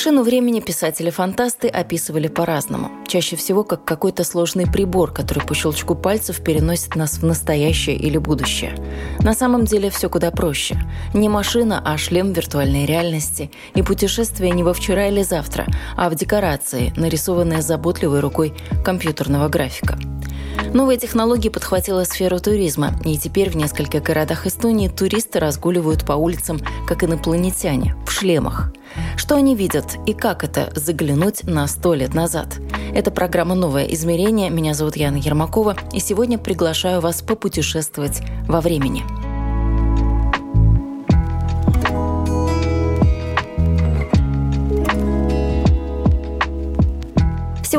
Машину времени писатели-фантасты описывали по-разному. Чаще всего как какой-то сложный прибор, который по щелчку пальцев переносит нас в настоящее или будущее. На самом деле все куда проще. Не машина, а шлем виртуальной реальности. И путешествие не во вчера или завтра, а в декорации, нарисованные заботливой рукой компьютерного графика. Новая технология подхватила сферу туризма, и теперь в нескольких городах Эстонии туристы разгуливают по улицам как инопланетяне, в шлемах. Что они видят и как это заглянуть на сто лет назад? Это программа «Новое измерение». Меня зовут Яна Ермакова, и сегодня приглашаю вас попутешествовать во времени.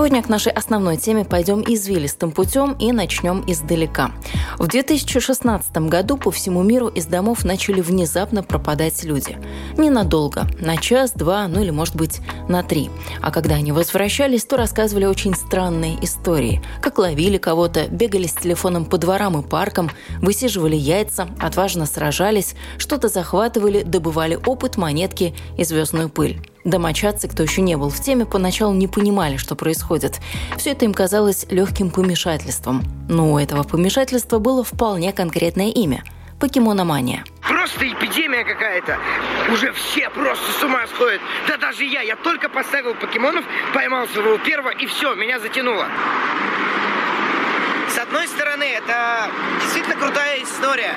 Сегодня к нашей основной теме пойдем извилистым путем и начнем издалека. В 2016 году по всему миру из домов начали внезапно пропадать люди. Ненадолго, на час, два, ну или, может быть, на три. А когда они возвращались, то рассказывали очень странные истории. Как ловили кого-то, бегали с телефоном по дворам и паркам, высиживали яйца, отважно сражались, что-то захватывали, добывали опыт, монетки и звездную пыль. Домочадцы, кто еще не был в теме, поначалу не понимали, что происходит. Все это им казалось легким помешательством. Но у этого помешательства было вполне конкретное имя – покемономания. Просто эпидемия какая-то. Уже все просто с ума сходят. Да даже я. Я только поставил покемонов, поймал своего первого, и все, меня затянуло. С одной стороны, это действительно крутая история.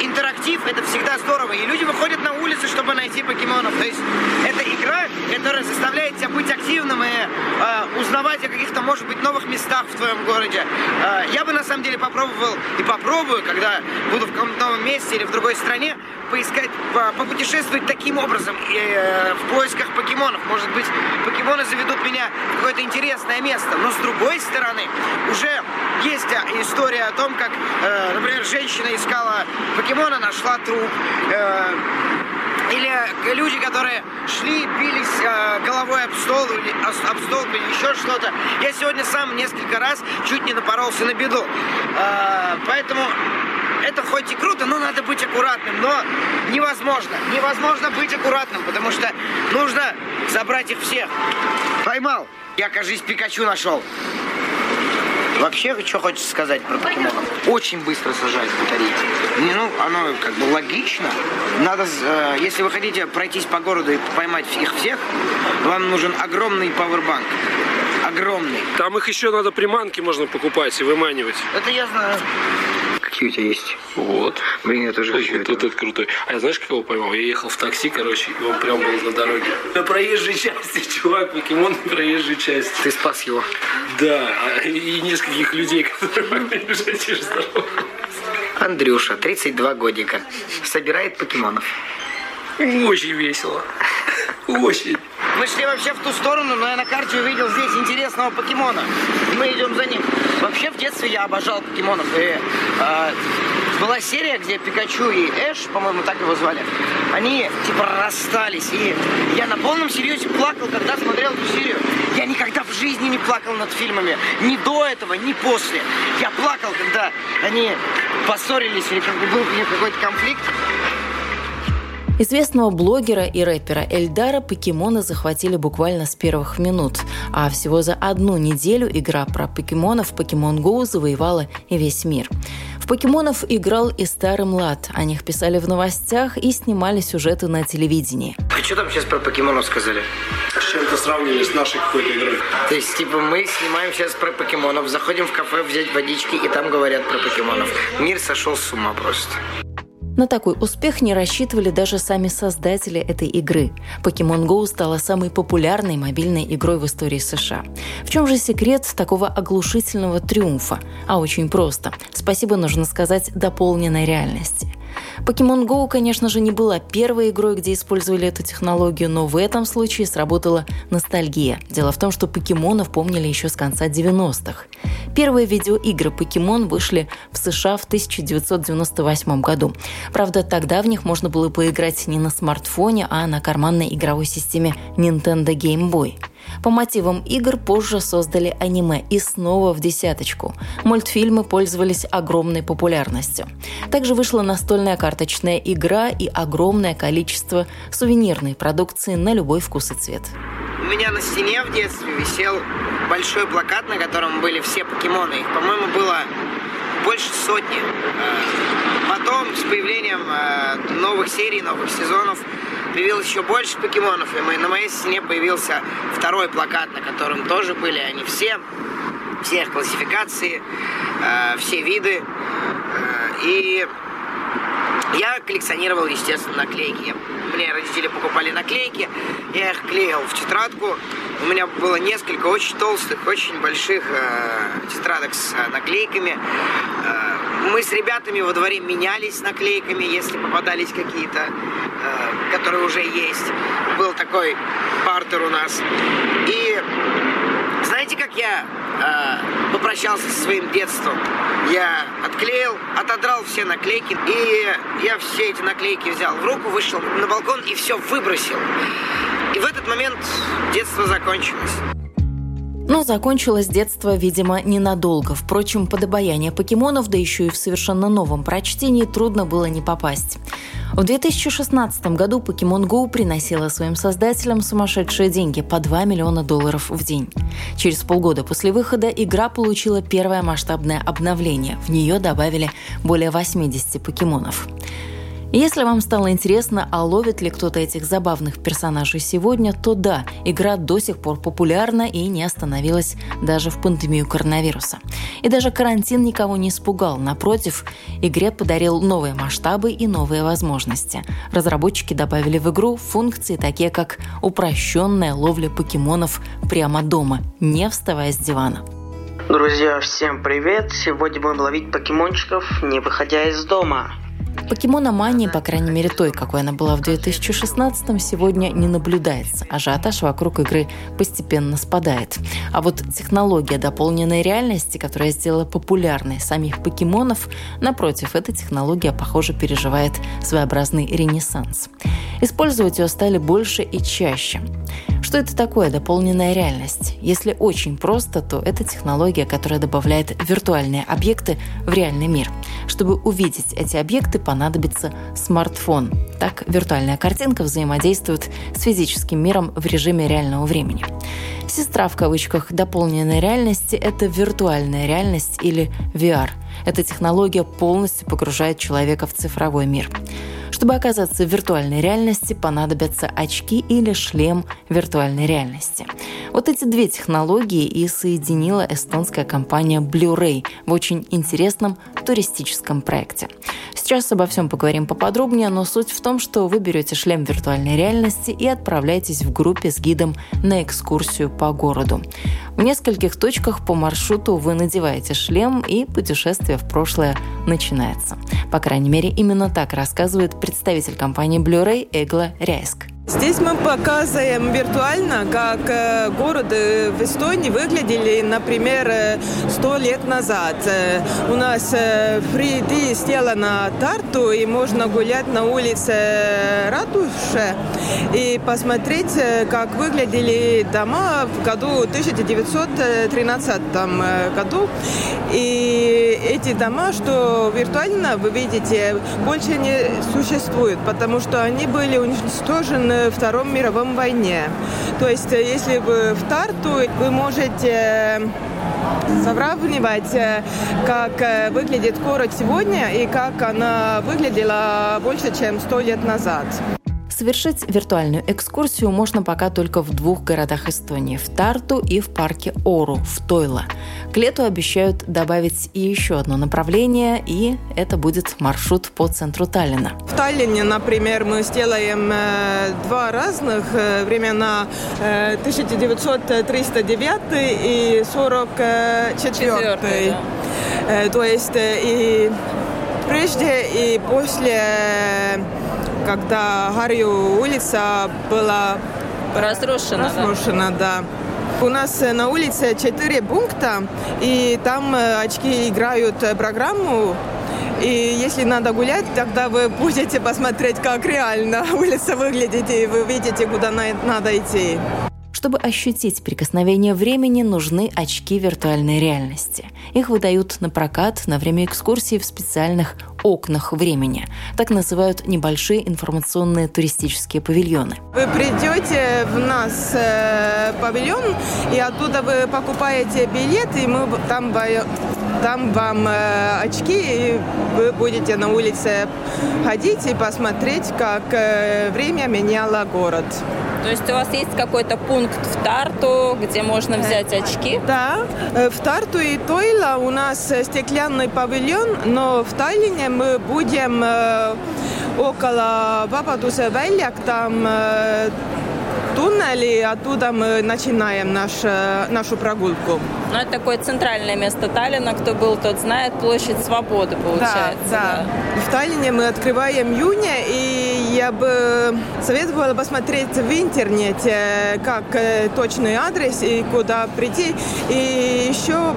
Интерактив это всегда здорово. И люди выходят на улицы, чтобы найти покемонов. То есть это игра, которая заставляет тебя быть активным и э, узнавать о каких-то, может быть, новых местах в твоем городе. Э, я бы на самом деле попробовал и попробую, когда буду в каком-то новом месте или в другой стране, поискать, попутешествовать таким образом э, в поисках покемонов. Может быть, покемоны заведут меня в какое-то интересное место. Но с другой стороны, уже есть история о том, как, э, например, женщина искала покемона, нашла труп. Э, или люди, которые шли, бились э, головой об стол, или, об стол или еще что-то. Я сегодня сам несколько раз чуть не напоролся на беду. Э, поэтому это хоть и круто, но надо быть аккуратным. Но невозможно. Невозможно быть аккуратным, потому что нужно забрать их всех. Поймал. Я, кажись, Пикачу нашел. Вообще, что хочется сказать про покемонов? Очень быстро сажают батарейки. Ну, оно как бы логично. Надо, э, если вы хотите пройтись по городу и поймать их всех, вам нужен огромный пауэрбанк. Огромный. Там их еще надо приманки можно покупать и выманивать. Это я знаю. Какие у тебя есть? Вот. Блин, я тоже хочу вот, вот это крутой. А я знаешь, как его поймал? Я ехал в такси, короче, и он прям был на дороге. На проезжей части, чувак, покемон на проезжей части. Ты спас его? Да, а, и нескольких людей, которые могли бежать через дорогу. Андрюша, 32 годика, собирает покемонов. Очень весело. Очень. Мы шли вообще в ту сторону, но я на карте увидел здесь интересного покемона. Мы идем за ним. Вообще в детстве я обожал покемонов. И, э, была серия, где Пикачу и Эш, по-моему, так его звали, они типа расстались. И я на полном серьезе плакал, когда смотрел эту серию. Я никогда в жизни не плакал над фильмами. Ни до этого, ни после. Я плакал, когда они поссорились или как бы был какой-то конфликт. Известного блогера и рэпера Эльдара покемоны захватили буквально с первых минут, а всего за одну неделю игра про покемонов Pokemon Go завоевала и весь мир. В покемонов играл и старый млад. О них писали в новостях и снимали сюжеты на телевидении. А что там сейчас про покемонов сказали? С чем-то сравнили с нашей какой-то игрой. То есть, типа, мы снимаем сейчас про покемонов, заходим в кафе взять водички, и там говорят про покемонов. Мир сошел с ума просто. На такой успех не рассчитывали даже сами создатели этой игры. Pokemon Go стала самой популярной мобильной игрой в истории США. В чем же секрет такого оглушительного триумфа? А очень просто. Спасибо, нужно сказать, дополненной реальности. Pokemon Go, конечно же, не была первой игрой, где использовали эту технологию, но в этом случае сработала ностальгия. Дело в том, что покемонов помнили еще с конца 90-х. Первые видеоигры Покемон вышли в США в 1998 году. Правда, тогда в них можно было поиграть не на смартфоне, а на карманной игровой системе Nintendo Game Boy. По мотивам игр позже создали аниме и снова в десяточку. Мультфильмы пользовались огромной популярностью. Также вышла настольная карточная игра и огромное количество сувенирной продукции на любой вкус и цвет. У меня на стене в детстве висел большой плакат, на котором были все покемоны. Их, по-моему, было больше сотни. Э, потом, с появлением э, новых серий, новых сезонов, появилось еще больше покемонов, и на моей стене появился второй плакат, на котором тоже были они все, все их классификации, э, все виды. И я коллекционировал, естественно, наклейки. Мне родители покупали наклейки, я их клеил в тетрадку. У меня было несколько очень толстых, очень больших э, тетрадок с э, наклейками. Э, мы с ребятами во дворе менялись наклейками, если попадались какие-то, которые уже есть. Был такой партер у нас. И знаете, как я э, попрощался со своим детством? Я отклеил, отодрал все наклейки, и я все эти наклейки взял в руку, вышел на балкон и все выбросил. И в этот момент детство закончилось. Но закончилось детство, видимо, ненадолго. Впрочем, под обаяние покемонов, да еще и в совершенно новом прочтении, трудно было не попасть. В 2016 году Pokemon Go приносила своим создателям сумасшедшие деньги по 2 миллиона долларов в день. Через полгода после выхода игра получила первое масштабное обновление. В нее добавили более 80 покемонов. Если вам стало интересно, а ловит ли кто-то этих забавных персонажей сегодня, то да, игра до сих пор популярна и не остановилась даже в пандемию коронавируса. И даже карантин никого не испугал. Напротив, игре подарил новые масштабы и новые возможности. Разработчики добавили в игру функции, такие как упрощенная ловля покемонов прямо дома, не вставая с дивана. Друзья, всем привет! Сегодня будем ловить покемончиков, не выходя из дома. Покемономания, по крайней мере той, какой она была в 2016-м, сегодня не наблюдается. Ажиотаж вокруг игры постепенно спадает. А вот технология дополненной реальности, которая сделала популярной самих покемонов, напротив, эта технология, похоже, переживает своеобразный ренессанс. Использовать ее стали больше и чаще. Что это такое дополненная реальность? Если очень просто, то это технология, которая добавляет виртуальные объекты в реальный мир. Чтобы увидеть эти объекты, понадобится смартфон. Так виртуальная картинка взаимодействует с физическим миром в режиме реального времени. Сестра в кавычках дополненной реальности – это виртуальная реальность или VR. Эта технология полностью погружает человека в цифровой мир. Чтобы оказаться в виртуальной реальности, понадобятся очки или шлем виртуальной реальности. Вот эти две технологии и соединила эстонская компания Blu-ray в очень интересном туристическом проекте. Сейчас обо всем поговорим поподробнее, но суть в том, что вы берете шлем виртуальной реальности и отправляетесь в группе с гидом на экскурсию по городу. В нескольких точках по маршруту вы надеваете шлем, и путешествие в прошлое начинается. По крайней мере, именно так рассказывает представитель компании Blu-ray Эгла Ряйск. Здесь мы показываем виртуально, как э, города в Эстонии выглядели, например, сто лет назад. Э, у нас в 3D сделана Тарту, и можно гулять на улице Ратуши и посмотреть, э, как выглядели дома в году 1913 году. И эти дома, что виртуально вы видите, больше не существуют, потому что они были уничтожены Втором мировом войне. То есть, э, если вы в Тарту, вы можете э, сравнивать, э, как выглядит город сегодня и как она выглядела больше, чем сто лет назад. Совершить виртуальную экскурсию можно пока только в двух городах Эстонии – в Тарту и в парке Ору в Тойло. К лету обещают добавить и еще одно направление, и это будет маршрут по центру Таллина. В Таллине, например, мы сделаем э, два разных э, времена э, 1939 и 44. Да. Э, то есть э, и прежде и после, когда Харью улица была разрушена. Разрушена, да. да. У нас на улице четыре пункта, и там очки играют программу и если надо гулять, тогда вы будете посмотреть, как реально улица выглядит, и вы видите, куда надо идти. Чтобы ощутить прикосновение времени, нужны очки виртуальной реальности. Их выдают на прокат на время экскурсии в специальных окнах времени. Так называют небольшие информационные туристические павильоны. Вы придете в нас э, павильон, и оттуда вы покупаете билет, и мы там там вам э, очки, и вы будете на улице ходить и посмотреть, как э, время меняло город. То есть у вас есть какой-то пункт в Тарту, где можно э, взять очки? Да, э, в Тарту и Тойла у нас э, стеклянный павильон, но в Таллине мы будем около Вабадуса Вельяк, там туннели, оттуда мы начинаем наш, нашу прогулку. Ну, это такое центральное место Таллина. Кто был, тот знает. Площадь Свободы, получается. Да, да. В Таллине мы открываем июня, и я бы советовала посмотреть в интернете, как э, точный адрес и куда прийти. И еще,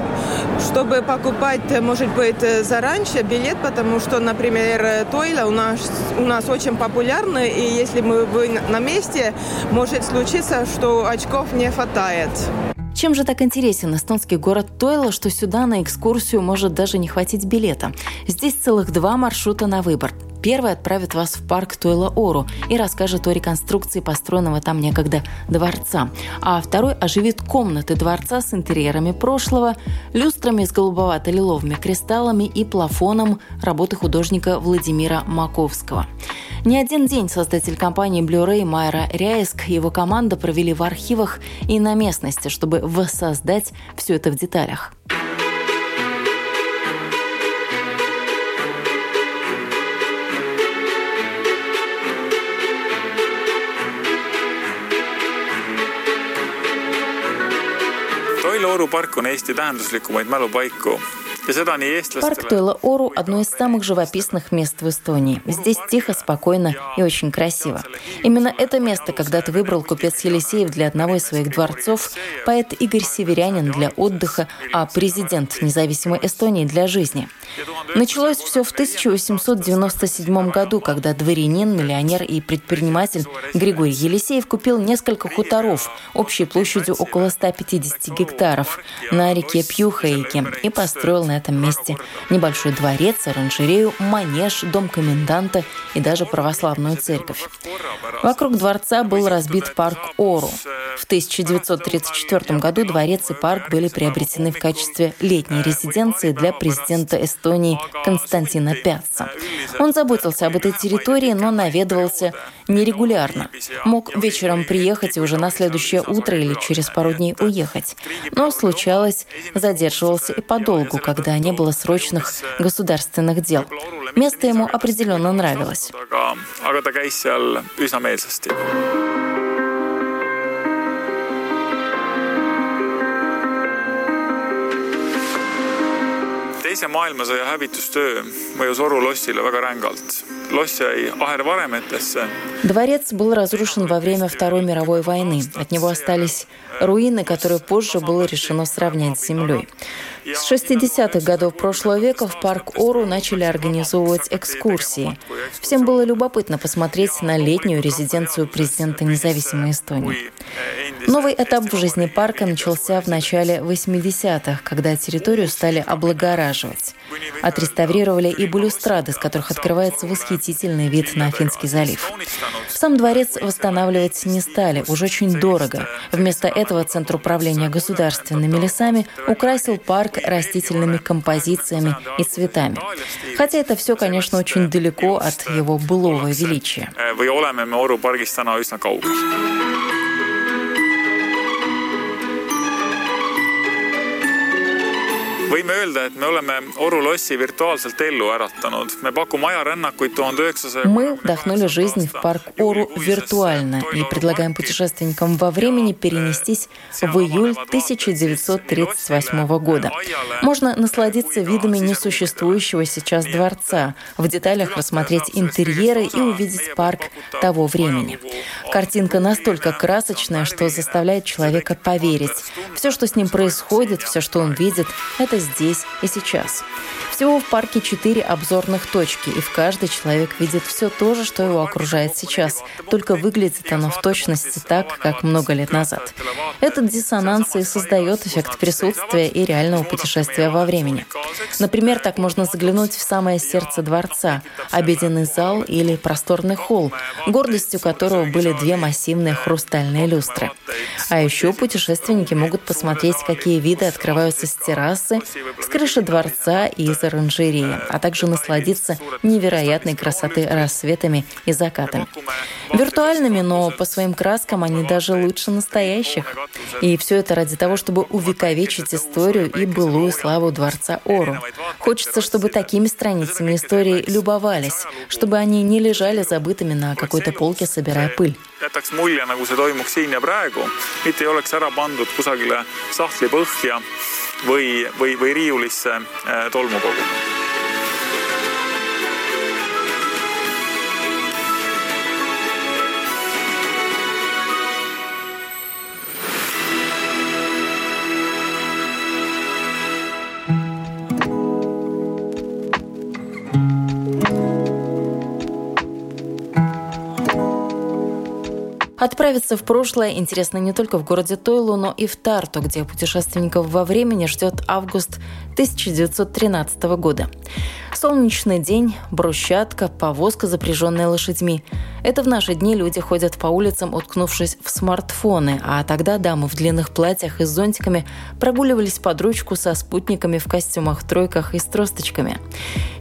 чтобы покупать, может быть, заранее билет, потому что, например, Тойла у нас, у нас очень популярны, и если мы на месте, может случиться, что очков не хватает. Чем же так интересен эстонский город Тойла, что сюда на экскурсию может даже не хватить билета? Здесь целых два маршрута на выбор. Первый отправит вас в парк Тойла-Ору и расскажет о реконструкции построенного там некогда дворца. А второй оживит комнаты дворца с интерьерами прошлого, люстрами с голубовато-лиловыми кристаллами и плафоном работы художника Владимира Маковского. Не один день создатель компании Blu-ray Майра Ряиск и его команда провели в архивах и на местности, чтобы воссоздать все это в деталях. Toilu park on Eesti tähenduslikumaid mälupaiku Парк Тойла-Ору – одно из самых живописных мест в Эстонии. Здесь тихо, спокойно и очень красиво. Именно это место когда-то выбрал купец Елисеев для одного из своих дворцов, поэт Игорь Северянин для отдыха, а президент независимой Эстонии для жизни. Началось все в 1897 году, когда дворянин, миллионер и предприниматель Григорий Елисеев купил несколько хуторов общей площадью около 150 гектаров на реке Пьюхейке и построил на этом месте небольшой дворец, оранжерею, манеж, дом коменданта и даже православную церковь. Вокруг дворца был разбит парк Ору. В 1934 году дворец и парк были приобретены в качестве летней резиденции для президента Эстонии Константина Пятца. Он заботился об этой территории, но наведывался нерегулярно. Мог вечером приехать и уже на следующее утро или через пару дней уехать. Но случалось, задерживался и подолгу, когда не было срочных государственных дел. Место ему определенно нравилось. Teise maailmasõja hävitustöö mõjus Oru lossile väga rängalt. Дворец был разрушен во время Второй мировой войны. От него остались руины, которые позже было решено сравнять с землей. С 60-х годов прошлого века в парк Ору начали организовывать экскурсии. Всем было любопытно посмотреть на летнюю резиденцию президента независимой Эстонии. Новый этап в жизни парка начался в начале 80-х, когда территорию стали облагораживать. Отреставрировали и балюстрады, с которых открывается восхитительный вид на Финский залив. Сам дворец восстанавливать не стали, уже очень дорого. Вместо этого Центр управления государственными лесами украсил парк растительными композициями и цветами. Хотя это все, конечно, очень далеко от его былого величия. Võime öelda, et me oleme Oru lossi virtuaalselt ellu äratanud. me pakume ajarännakuid tuhande üheksasaja Мы вдохнули жизнь в парк Ору виртуально и предлагаем путешественникам во времени перенестись в июль 1938 года. Можно насладиться видами несуществующего сейчас дворца, в деталях рассмотреть интерьеры и увидеть парк того времени. Картинка настолько красочная, что заставляет человека поверить. Все, что с ним происходит, все, что он видит, это здесь и сейчас. Всего в парке четыре обзорных точки, и в каждой человек видит все то же, что его окружает сейчас, только выглядит оно в точности так, как много лет назад. Этот диссонанс и создает эффект присутствия и реального путешествия во времени. Например, так можно заглянуть в самое сердце дворца, обеденный зал или просторный холл, гордостью которого были две массивные хрустальные люстры. А еще путешественники могут посмотреть, какие виды открываются с террасы, с крыши дворца и из оранжереи, а также насладиться невероятной красоты рассветами и закатами. Виртуальными, но по своим краскам они даже лучше настоящих. И все это ради того, чтобы увековечить историю и былую славу дворца Ору. Хочется, чтобы такими страницами истории любовались, чтобы они не лежали забытыми на какой-то полке, собирая пыль. jätaks mulje, nagu see toimuks siin ja praegu, mitte ei oleks ära pandud kusagile sahtli põhja või, või, või riiulisse äh, tolmukogu. Отправиться в прошлое интересно не только в городе Тойлу, но и в Тарту, где путешественников во времени ждет август 1913 года. Солнечный день, брусчатка, повозка, запряженная лошадьми. Это в наши дни люди ходят по улицам, уткнувшись в смартфоны, а тогда дамы в длинных платьях и с зонтиками прогуливались под ручку со спутниками в костюмах, тройках и с тросточками.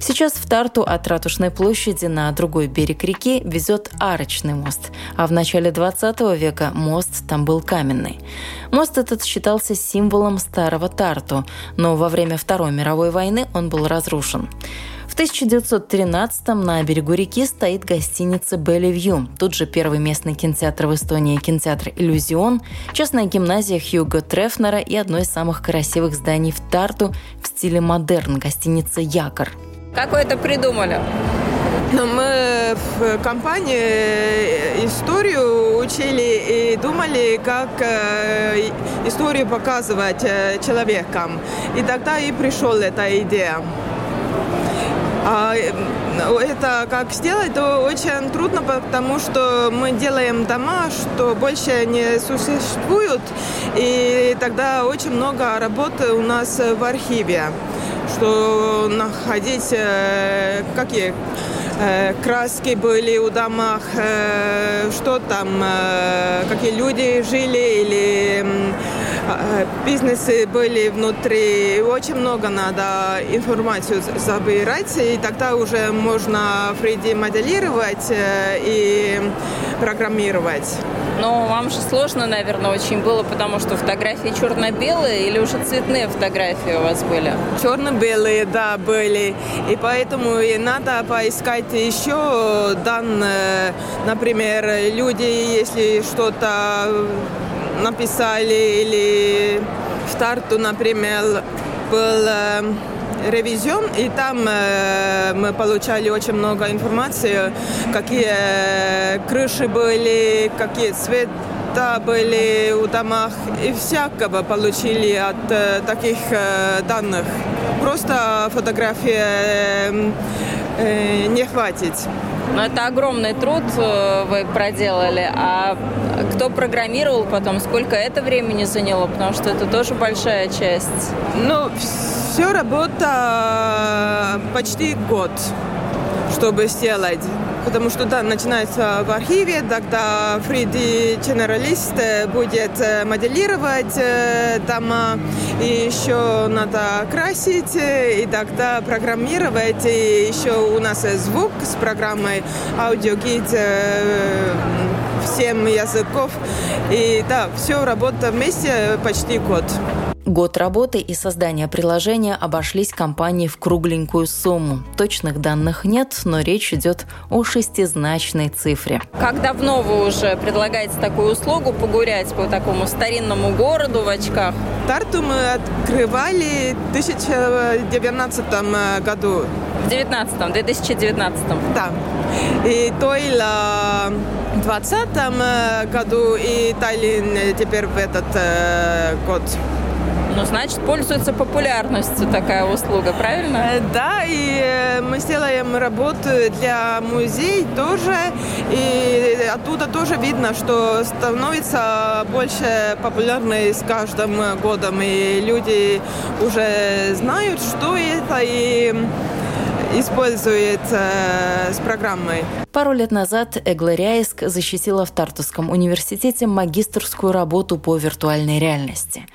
Сейчас в Тарту от Ратушной площади на другой берег реки везет арочный мост, а в начале 20 века мост там был каменный. Мост этот считался символом старого Тарту, но во время Второй мировой войны он был разрушен. В 1913-м на берегу реки стоит гостиница «Белливью». Тут же первый местный кинотеатр в Эстонии – кинотеатр «Иллюзион», частная гимназия Хьюго Трефнера и одно из самых красивых зданий в Тарту в стиле модерн – гостиница «Якор». Как вы это придумали? Но мы в компании историю учили и думали, как э, историю показывать э, человекам. И тогда и пришел эта идея. А это как сделать, то очень трудно, потому что мы делаем дома, что больше не существуют, и тогда очень много работы у нас в архиве, что находить э, какие э, краски были у домах, э, что там, какие люди жили или бизнесы были внутри. Очень много надо информацию забирать, и тогда уже можно 3D-моделировать и программировать. Но вам же сложно, наверное, очень было, потому что фотографии черно-белые или уже цветные фотографии у вас были? Черно-белые, да, были. И поэтому и надо поискать еще данные. Например, люди, если что-то написали или в Тарту, например, был ревизион, и там э, мы получали очень много информации, какие крыши были, какие цвета были у домах, и всякого получили от э, таких э, данных. Просто фотографии э, не хватит. Но это огромный труд э, вы проделали. А кто программировал потом? Сколько это времени заняло? Потому что это тоже большая часть. Ну, все работа почти год, чтобы сделать. Потому что, да, начинается в архиве, тогда 3D-генералист будет э, моделировать э, дома, и еще надо красить, и тогда программировать, и еще у нас звук с программой аудиогид э, всем языков. И да, все работа вместе почти год. Год работы и создания приложения обошлись компании в кругленькую сумму. Точных данных нет, но речь идет о шестизначной цифре. Как давно вы уже предлагаете такую услугу погулять по такому старинному городу в очках? Тарту мы открывали в 2019 году. В 19 2019 Да. И Тойла в 2020 году и Таллин теперь в этот э, год. Ну, значит, пользуется популярностью такая услуга, правильно? Э, Да, и э, мы сделаем работу для музея тоже. И оттуда тоже видно, что становится больше популярной с каждым годом. И люди уже знают, что это, и используют э, с программой. Пару лет назад Эгла Ряиск защитила в Тартусском университете магистрскую работу по виртуальной реальности.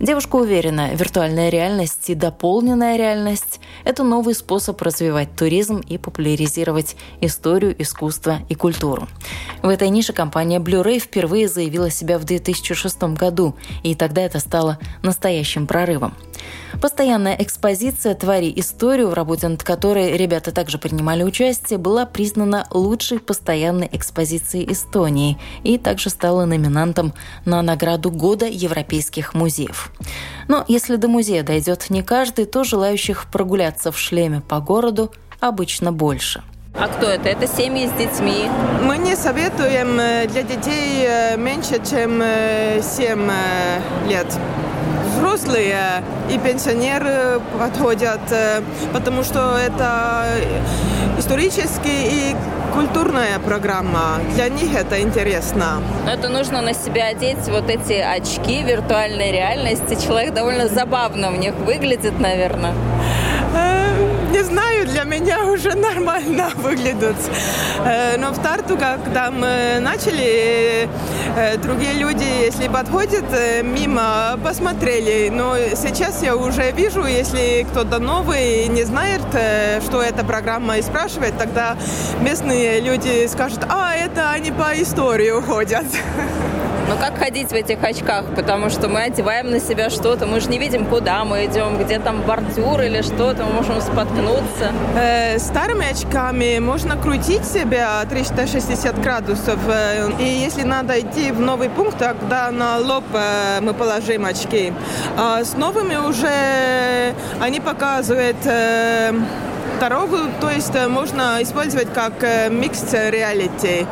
Девушка уверена, виртуальная реальность и дополненная реальность – это новый способ развивать туризм и популяризировать историю, искусство и культуру. В этой нише компания Blu-ray впервые заявила себя в 2006 году, и тогда это стало настоящим прорывом. Постоянная экспозиция «Твори историю», в работе над которой ребята также принимали участие, была признана лучшей постоянной экспозицией Эстонии и также стала номинантом на награду года европейских музеев. Но если до музея дойдет не каждый, то желающих прогуляться в шлеме по городу обычно больше. А кто это? Это семьи с детьми. Мы не советуем э, для детей э, меньше, чем э, 7 э, лет. Взрослые и пенсионеры подходят, потому что это исторический и культурная программа. Для них это интересно. Но это нужно на себя одеть вот эти очки виртуальной реальности. Человек довольно забавно в них выглядит, наверное. Не знаю, для меня уже нормально выглядит. Э, Но в Тарту, когда мы начали, э, другие люди, если подходят э, мимо, посмотрели. Но сейчас я уже вижу, если кто-то новый не знает, что эта программа, и спрашивает, тогда местные люди скажут, а, это они по истории ходят. Но как ходить в этих очках? Потому что мы одеваем на себя что-то, мы же не видим, куда мы идем, где там бордюр или что-то, мы можем споткнуться. Э, Старыми очками можно крутить себя 360 градусов. э, И если надо идти в новый пункт, тогда на лоб э, мы положим очки. А с новыми уже они показывают э, дорогу, то есть э, можно использовать как микс реалити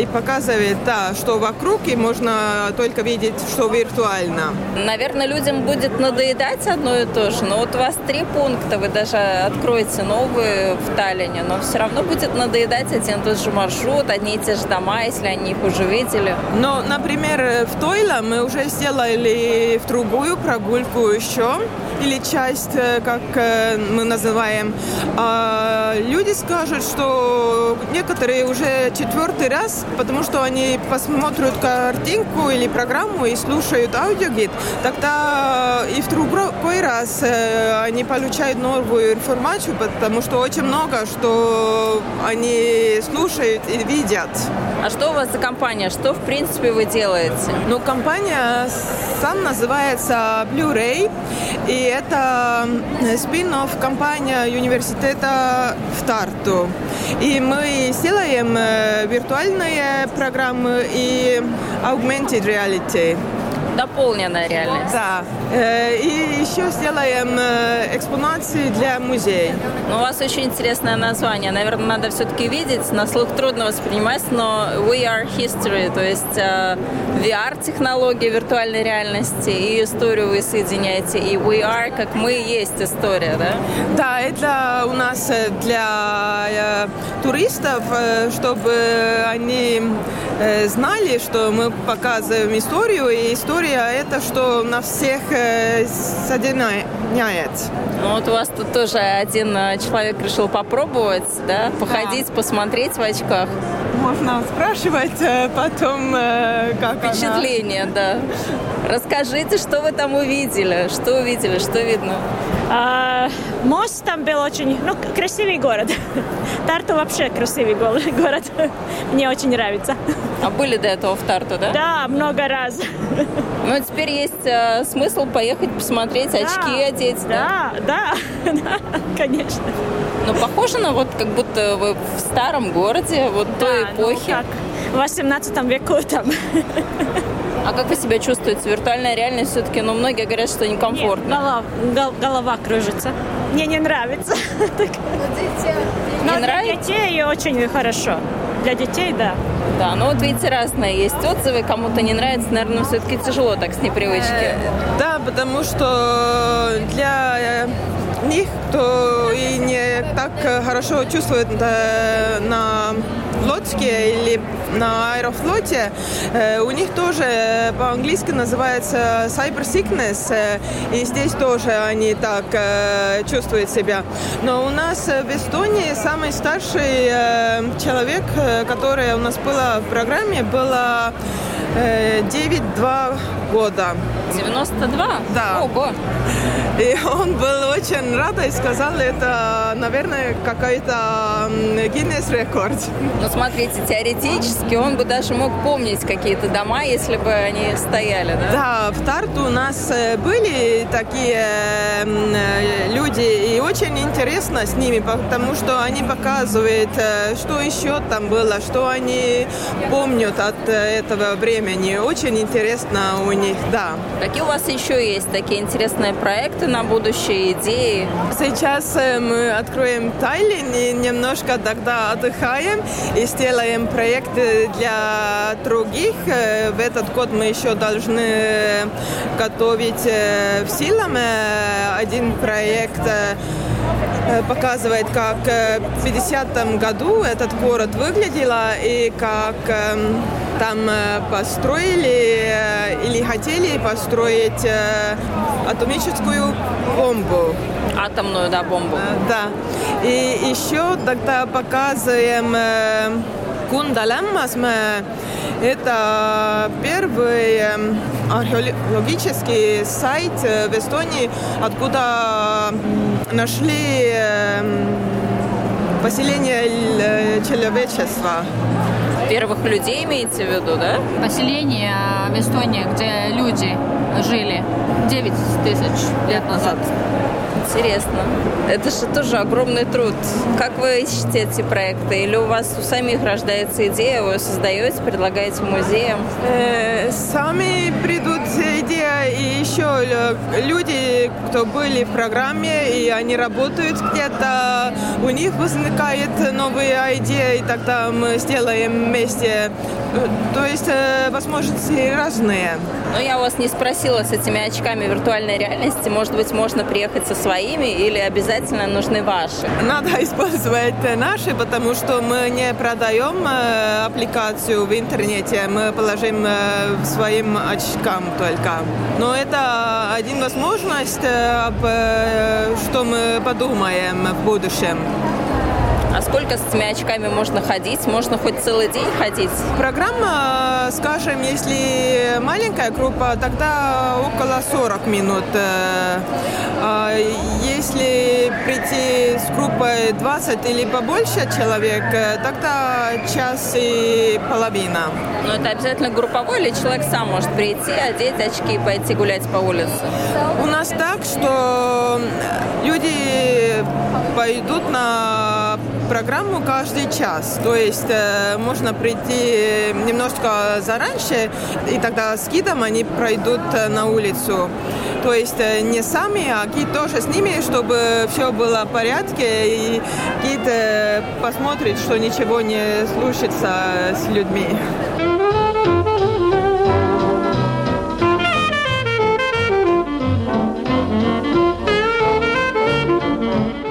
и показывает, да, что вокруг, и можно только видеть, что виртуально. Наверное, людям будет надоедать одно и то же. Но вот у вас три пункта, вы даже откроете новые в Таллине, но все равно будет надоедать один и тот же маршрут, одни и те же дома, если они их уже видели. Но, например, в Тойла мы уже сделали в другую прогулку еще, или часть, э, как э, мы называем. А люди скажут, что некоторые уже четвертый раз, потому что они посмотрят картинку или программу и слушают аудиогид, тогда и в другой раз э, они получают новую информацию, потому что очень много, что они слушают и видят. А что у вас за компания? Что, в принципе, вы делаете? Ну, компания сам называется Blu-ray, и это спин-офф компания университета в Тарту. И мы сделаем виртуальные программы и augmented reality. Дополненная реальность. Да. Э, И еще сделаем э, экспонации для музея. Ну, у вас очень интересное название. Наверное, надо все-таки видеть. На слух трудно воспринимать, но We Are History, то есть э, VR-технология виртуальной реальности и историю вы соединяете. И We Are, как мы, есть история, да? Да, это у нас для туристов, чтобы они знали, что мы показываем историю, и история это, что на всех э, соединяет. Ну, вот у вас тут тоже один э, человек решил попробовать, да, походить, посмотреть в очках. Можно спрашивать э, потом, как она. Впечатление, да. Расскажите, что вы там увидели, что увидели, что видно. А, мост там был очень, ну, красивый город. Тарту вообще красивый город. Мне очень нравится. А были до этого в Тарту, да? Да, много раз. Ну, теперь есть э, смысл поехать посмотреть, да, очки одеть, да? Да, да, да, конечно. Ну, похоже на вот как будто вы в старом городе, вот да, той ну, эпохи. Ну, как в 18 веку там. А как вы себя чувствуете? Виртуальная реальность все-таки, ну, многие говорят, что некомфортно. Нет, голова, гол, голова кружится. Мне не нравится. Нравится? Для детей очень хорошо. Для детей, да. Да, ну вот видите, разные есть отзывы, кому-то не нравится, наверное, все-таки тяжело так с непривычки. Э, да, потому что для них, кто и не так хорошо чувствует на лодке или на аэрофлоте, э, у них тоже по-английски называется cyber sickness, э, и здесь тоже они так э, чувствуют себя. Но у нас в Эстонии самый старший человек, который у нас была в программе, было 9-2 года. 92? Да. Ого! И он был очень рад и сказал, это, наверное, какой-то Гиннес-рекорд. Ну, смотрите, теоретически он бы даже мог помнить какие-то дома, если бы они стояли, да? Да, в Тарту у нас э, были такие э, люди, и очень интересно с ними, потому что они показывают, э, что еще там было, что они помнят от этого времени. Очень интересно у них, да. Какие у вас еще есть такие интересные проекты на будущее, идеи? Сейчас мы откроем Тайлин и немножко тогда отдыхаем и сделаем проекты для других. В этот год мы еще должны готовить в Силам один проект показывает, как в 50 году этот город выглядел и как там построили или хотели построить атомическую бомбу. Атомную, да, бомбу. Да. И еще тогда показываем Кундалеммас мы это первый археологический сайт в Эстонии, откуда нашли поселение человечества. Первых людей имеете в виду, да? Поселение в Эстонии, где люди жили 9 тысяч лет назад. Интересно. Это же тоже огромный труд. Как вы ищете эти проекты? Или у вас у самих рождается идея, вы ее создаете, предлагаете музеям? Э, сами придут и еще люди, кто были в программе, и они работают где-то, у них возникает новая идея, и тогда мы сделаем вместе. То есть э, возможности разные. Но я вас не спросила с этими очками виртуальной реальности. Может быть, можно приехать со своими или обязательно нужны ваши? Надо использовать наши, потому что мы не продаем э, аппликацию в интернете. Мы положим э, своим очкам только. Но это один возможность, э, что мы подумаем в будущем. А сколько с этими очками можно ходить? Можно хоть целый день ходить? Программа, скажем, если маленькая группа, тогда около 40 минут. Э, а если прийти с группой 20 или побольше человек, э, тогда час и половина. Но это обязательно групповой или человек сам может прийти, одеть очки и пойти гулять по улице? У нас так, что люди пойдут на программу каждый час. То есть э, можно прийти немножко зараньше, и тогда с гидом они пройдут э, на улицу. То есть э, не сами, а гид тоже с ними, чтобы все было в порядке, и гид э, посмотрит, что ничего не случится с людьми.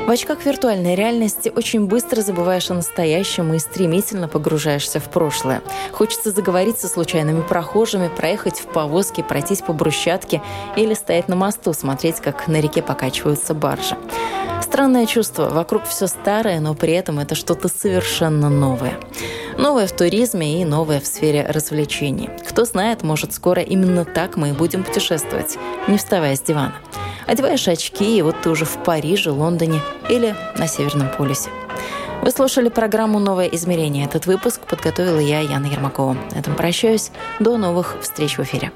В очках виртуальной реальности очень быстро забываешь о настоящем и стремительно погружаешься в прошлое. Хочется заговорить со случайными прохожими, проехать в повозке, пройтись по брусчатке или стоять на мосту, смотреть, как на реке покачиваются баржи. Странное чувство. Вокруг все старое, но при этом это что-то совершенно новое. Новое в туризме и новое в сфере развлечений. Кто знает, может, скоро именно так мы и будем путешествовать, не вставая с дивана. Одеваешь очки, и вот ты уже в Париже, Лондоне или на Северном полюсе. Вы слушали программу «Новое измерение». Этот выпуск подготовила я, Яна Ермакова. На этом прощаюсь. До новых встреч в эфире.